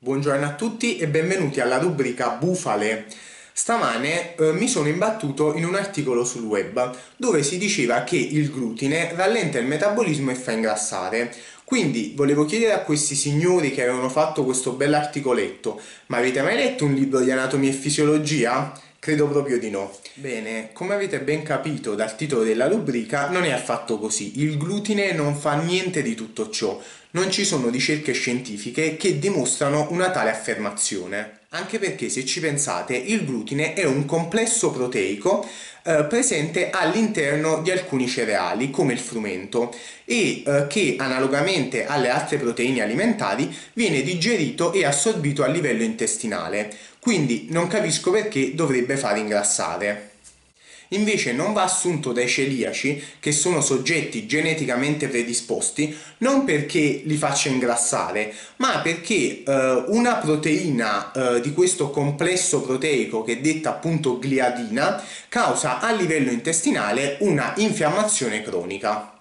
Buongiorno a tutti e benvenuti alla rubrica Bufale. Stamane eh, mi sono imbattuto in un articolo sul web dove si diceva che il glutine rallenta il metabolismo e fa ingrassare. Quindi volevo chiedere a questi signori che avevano fatto questo bell'articoletto, ma avete mai letto un libro di anatomia e fisiologia? Credo proprio di no. Bene, come avete ben capito dal titolo della rubrica, non è affatto così. Il glutine non fa niente di tutto ciò. Non ci sono ricerche scientifiche che dimostrano una tale affermazione. Anche perché se ci pensate, il glutine è un complesso proteico eh, presente all'interno di alcuni cereali, come il frumento, e eh, che analogamente alle altre proteine alimentari viene digerito e assorbito a livello intestinale. Quindi non capisco perché dovrebbe far ingrassare. Invece non va assunto dai celiaci, che sono soggetti geneticamente predisposti, non perché li faccia ingrassare, ma perché eh, una proteina eh, di questo complesso proteico, che è detta appunto gliadina, causa a livello intestinale una infiammazione cronica.